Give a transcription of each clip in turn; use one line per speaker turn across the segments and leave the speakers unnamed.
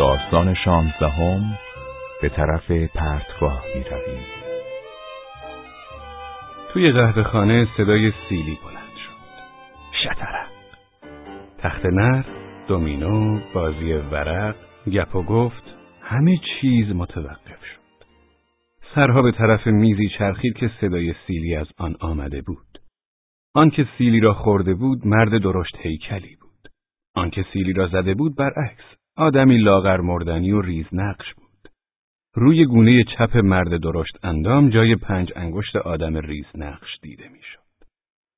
داستان شانزدهم به طرف پرتگاه می رویم.
توی قهوه خانه صدای سیلی بلند شد. شطرق. تخت نر، دومینو، بازی ورق، گپ و گفت، همه چیز متوقف شد. سرها به طرف میزی چرخید که صدای سیلی از آن آمده بود. آنکه سیلی را خورده بود مرد درشت هیکلی بود. آنکه سیلی را زده بود برعکس آدمی لاغر مردنی و ریز نقش بود. روی گونه چپ مرد درشت اندام جای پنج انگشت آدم ریز نقش دیده می‌شد.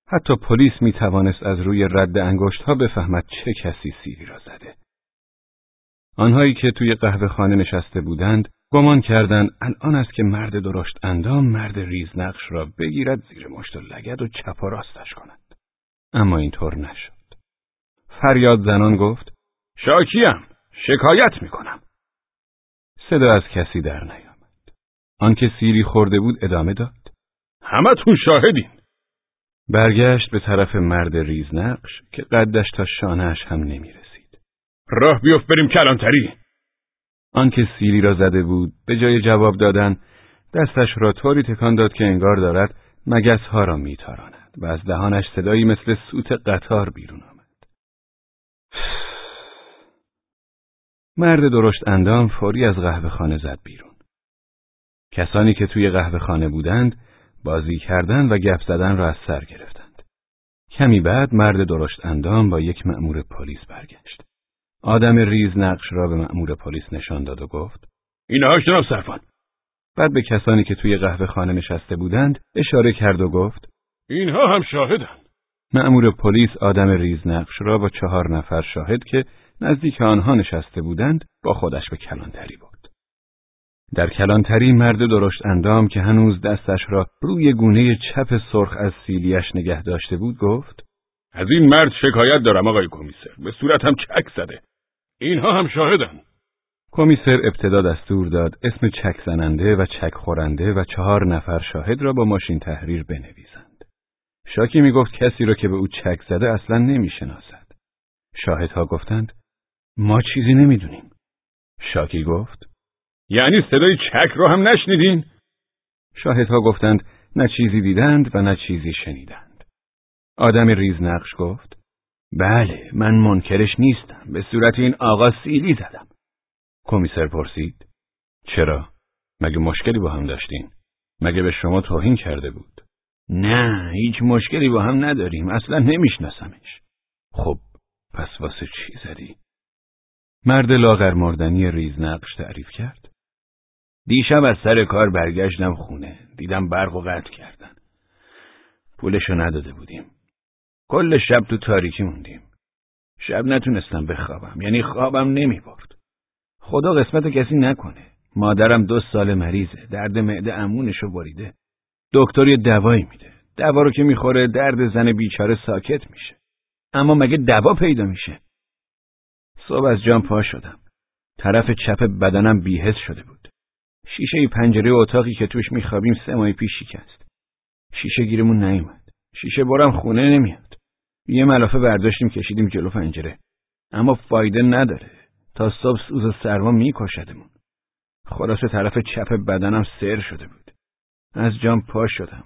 حتی پلیس می توانست از روی رد انگشت ها بفهمد چه کسی سیلی را زده. آنهایی که توی قهوه خانه نشسته بودند گمان کردند الان است که مرد درشت اندام مرد ریز نقش را بگیرد زیر مشت و لگد و چپ و راستش کند. اما اینطور نشد. فریاد زنان گفت شاکیم شکایت می‌کنم. صدا از کسی در نیامد. آنکه سیری خورده بود ادامه داد. همتون شاهدین. برگشت به طرف مرد ریزنقش که قدش تا شانهش هم نمی رسید. راه بیفت بریم کلانتری. آنکه سیری را زده بود به جای جواب دادن دستش را طوری تکان داد که انگار دارد مگس ها را میتاراند و از دهانش صدایی مثل سوت قطار بیرون آمد. مرد درشت اندام فوری از قهوه خانه زد بیرون. کسانی که توی قهوه خانه بودند بازی کردن و گپ زدن را از سر گرفتند. کمی بعد مرد درشت اندام با یک مأمور پلیس برگشت. آدم ریز نقش را به مأمور پلیس نشان داد و گفت اینها جناب سرفان بعد به کسانی که توی قهوه خانه نشسته بودند اشاره کرد و گفت اینها هم شاهدند مأمور پلیس آدم ریز نقش را با چهار نفر شاهد که نزدیک آنها نشسته بودند با خودش به کلانتری برد. در کلانتری مرد درشت اندام که هنوز دستش را روی گونه چپ سرخ از سیلیش نگه داشته بود گفت از این مرد شکایت دارم آقای کمیسر به صورت هم چک زده اینها هم شاهدن کمیسر ابتدا دستور داد اسم چک زننده و چک خورنده و چهار نفر شاهد را با ماشین تحریر بنویسند. شاکی می گفت کسی را که به او چک زده اصلا نمی‌شناسد. شاهدها گفتند ما چیزی نمی‌دونیم. شاکی گفت یعنی صدای چک رو هم نشنیدین؟ شاهدها گفتند نه چیزی دیدند و نه چیزی شنیدند. آدم ریزنقش گفت بله من منکرش نیستم به صورت این آقا سیلی زدم. کمیسر پرسید چرا؟ مگه مشکلی با هم داشتین؟ مگه به شما توهین کرده بود؟ نه هیچ مشکلی با هم نداریم اصلا نمیشناسمش. خب پس واسه چی زدی؟ مرد لاغر مردنی ریزنقش تعریف کرد. دیشب از سر کار برگشتم خونه. دیدم برق و قطع کردن. پولشو نداده بودیم. کل شب تو تاریکی موندیم. شب نتونستم بخوابم. یعنی خوابم نمی برد. خدا قسمت کسی نکنه. مادرم دو سال مریضه. درد معده امونشو بریده. دکتر یه دوایی میده. دوا رو که می‌خوره درد زن بیچاره ساکت میشه. اما مگه دوا پیدا میشه؟ صبح از جام پا شدم. طرف چپ بدنم بیهس شده بود. شیشه پنجره اتاقی که توش میخوابیم سه ماه پیش شکست. شیشه گیرمون نیومد. شیشه برم خونه نمیاد. یه ملافه برداشتیم کشیدیم جلو پنجره. اما فایده نداره. تا صبح سوز و سرما میکشدمون. خلاصه طرف چپ بدنم سر شده بود. از جام پا شدم.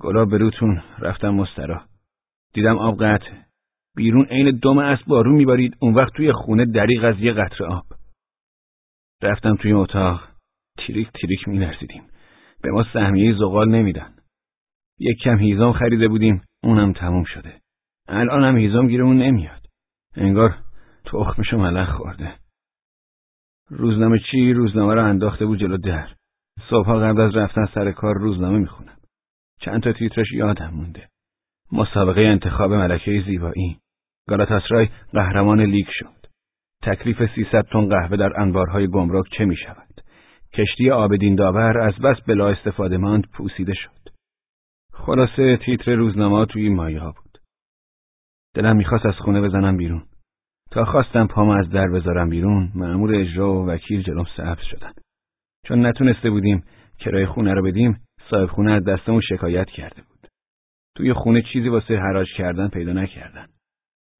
گلا بروتون رفتم مسترا. دیدم آب قطعه. بیرون عین دم اسب بارون میبارید اون وقت توی خونه دریغ از یه قطره آب. رفتم توی اتاق. تریک تریک نرسیدیم به ما سهمیه زغال نمیدن. یک کم هیزم خریده بودیم. اونم تموم شده. الان هم هیزم گیرمون نمیاد. انگار تخمشو ملخ خورده. روزنامه چی؟ روزنامه رو انداخته بود جلو در. صبحها قبل از رفتن سر کار روزنامه می‌خونم. چند تا تیترش یادم مونده. مسابقه انتخاب ملکه زیبایی. گالاتاسرای قهرمان لیگ شد. تکلیف 300 تن قهوه در انبارهای گمرک چه می شود؟ کشتی آبدین داور از بس بلا استفاده ماند پوسیده شد. خلاصه تیتر روزنامه توی مایه ها بود. دلم می‌خواست از خونه بزنم بیرون. تا خواستم پامو از در بذارم بیرون مأمور اجرا و وکیل جلوم سبز شدن. چون نتونسته بودیم کرای خونه رو بدیم صاحب خونه از دستمون شکایت کرده بود. توی خونه چیزی واسه حراج کردن پیدا نکردن.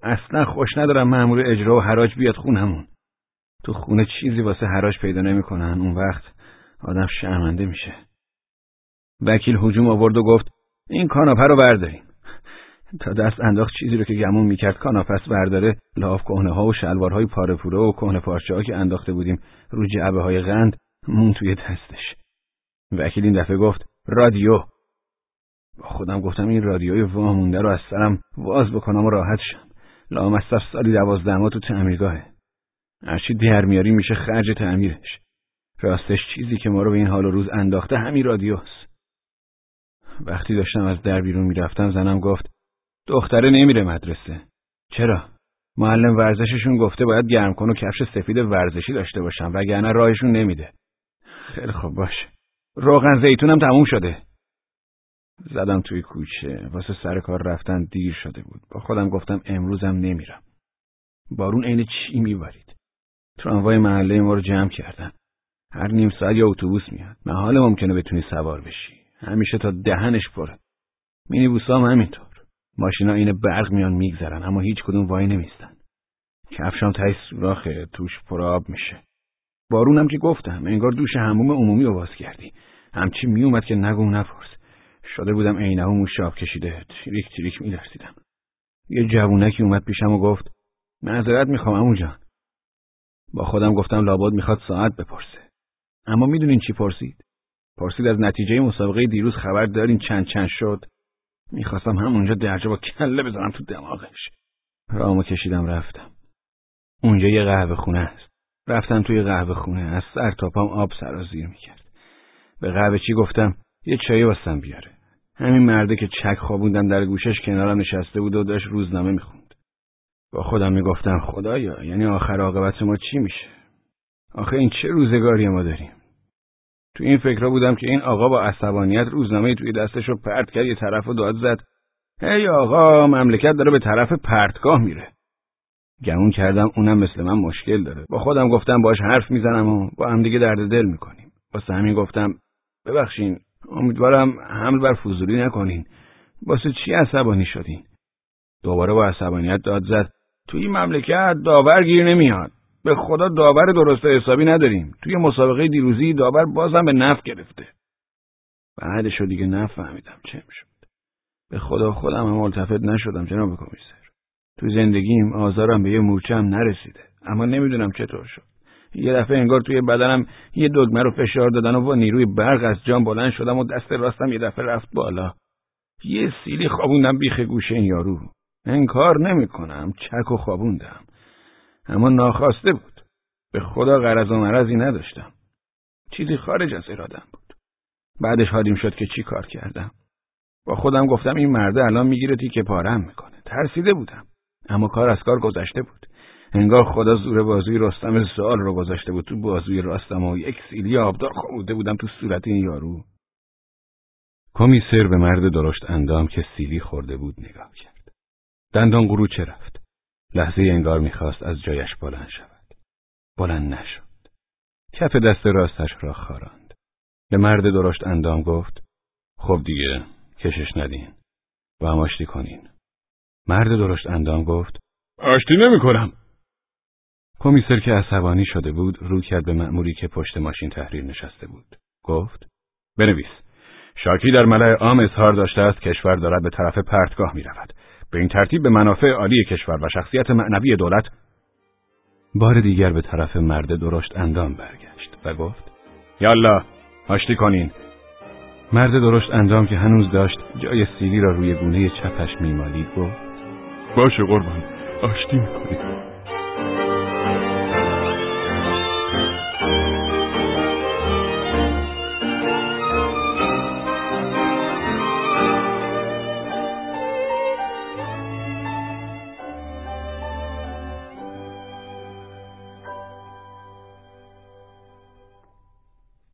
اصلا خوش ندارم مأمور اجرا و حراج بیاد خونمون. تو خونه چیزی واسه حراش پیدا نمی‌کنن. اون وقت آدم شرمنده میشه. وکیل هجوم آورد و گفت این کاناپه رو برداریم تا دست انداخت چیزی رو که گمون می‌کرد کاناپس برداره. لاف کهنه ها و شلوارهای پاره پوره و کهنه پارچه ها که انداخته بودیم رو جعبه های غند مون توی دستش. وکیل این دفعه گفت رادیو. با خودم گفتم این رادیوی وامونده رو از سرم واز بکنم و راحت شم. لامصب سالی دوازده ما تو تعمیرگاهه. هرچی در میاری میشه خرج تعمیرش. راستش چیزی که ما رو به این حال و روز انداخته همین رادیوست. وقتی داشتم از در بیرون می‌رفتم زنم گفت دختره نمیره مدرسه. چرا؟ معلم ورزششون گفته باید گرم کن و کفش سفید ورزشی داشته باشم وگرنه راهشون نمیده. خیلی خوب باشه روغن زیتونم تموم شده. زدم توی کوچه. واسه سر کار رفتن دیر شده بود. با خودم گفتم امروزم نمیرم. بارون عین چی میبارید تراموای محله ما رو جمع کردن. هر نیم ساعت یا اتوبوس میاد. محال ممکنه بتونی سوار بشی. همیشه تا دهنش پره. مینیبوسام همینطور. ماشینا این برق میان میگذرن اما هیچ کدوم وای نمیستن. کفشام تای سوراخه توش پر آب میشه. بارونم که گفتم انگار دوش هموم عمومی رو باز کردی. همچی میومد که نگو نپرس. شده بودم عینه و موشاب کشیده. تریک تریک میلرزیدم. یه جوونکی اومد پیشم و گفت معذرت می‌خوام امو جان. با خودم گفتم لابد می‌خواد ساعت بپرسه. اما می‌دونین چی پرسید؟ پرسید از نتیجه مسابقه دیروز خبر دارین چند چند شد. می‌خواستم همونجا درجا با کله بزنم تو دماغش. رامو کشیدم رفتم. اونجا یه قهوه خونه است. رفتم توی قهوه خونه از سر تا پام آب سرازیر می‌کرد. به قهوه چی گفتم؟ یه چایی واسم بیاره. همین مرده که چک خوابوندم در گوشش کنارم نشسته بود و داشت روزنامه می‌خوند. با خودم می‌گفتم خدایا یعنی آخر عاقبت ما چی میشه؟ آخه این چه روزگاری ما داریم؟ تو این فکر بودم که این آقا با عصبانیت روزنامه توی دستش رو پرت کرد یه طرف و داد زد. هی آقا مملکت داره به طرف پرتگاه میره. گمون کردم اونم مثل من مشکل داره. با خودم گفتم باش حرف می‌زنم و با هم دیگه درد دل می‌کنیم. واسه همین گفتم ببخشین امیدوارم حمل بر فضولی نکنین. واسه چی عصبانی شدین؟ دوباره با عصبانیت داد زد. توی این مملکت داور گیر نمیاد. به خدا داور درست حسابی نداریم. توی مسابقه دیروزی داور بازم به نف گرفته. بعدشو دیگه نفهمیدم چه می‌شد. به خدا خودم هم ملتفت نشدم جناب کمیسر. تو زندگیم آزارم به یه مورچه هم نرسیده. اما نمی‌دونم چطور شد. یه دفعه انگار توی بدنم یه دگمه رو فشار دادن و با نیروی برق از جام بلند شدم و دست راستم یه دفعه رفت بالا. یه سیلی خوابوندم بیخ گوشه این یارو. انکار نمی‌کنم چک و خوابوندم. اما ناخواسته بود. به خدا غرض و مرضی نداشتم. چیزی خارج از ارادم بود. بعدش حالیم شد که چی کار کردم. با خودم گفتم این مرده الان می‌گیره که پارم می‌کنه. ترسیده بودم. اما کار از کار گذشته بود. انگار خدا زور بازوی رستم سوال رو گذاشته بود. تو بازوی راستم و یک سیلی آبدار خوابوده بودم تو صورت این یارو. کمیسر به مرد درشت اندام که سیلی خورده بود نگاه کرد. دندان قروچه رفت. لحظه انگار می‌خواست از جایش بلند شود. بلند نشد. کف دست راستش را خاراند. به مرد درشت اندام گفت خب دیگه کشش ندین و هم کنین. مرد درشت اندام گفت آشتی نمی کنم کمیسر که عصبانی شده بود رو کرد به مأموری که پشت ماشین تحریر نشسته بود. گفت بنویس. شاکی در ملع عام اظهار داشته است کشور دارد به طرف پرتگاه می رود. به این ترتیب به منافع عالی کشور و شخصیت معنوی دولت بار دیگر به طرف مرد درشت اندام برگشت و گفت یالا آشتی کنین. مرد درشت اندام که هنوز داشت جای سیلی را روی گونه چپش میمالید گفت باشه قربان آشتی می‌کنیم.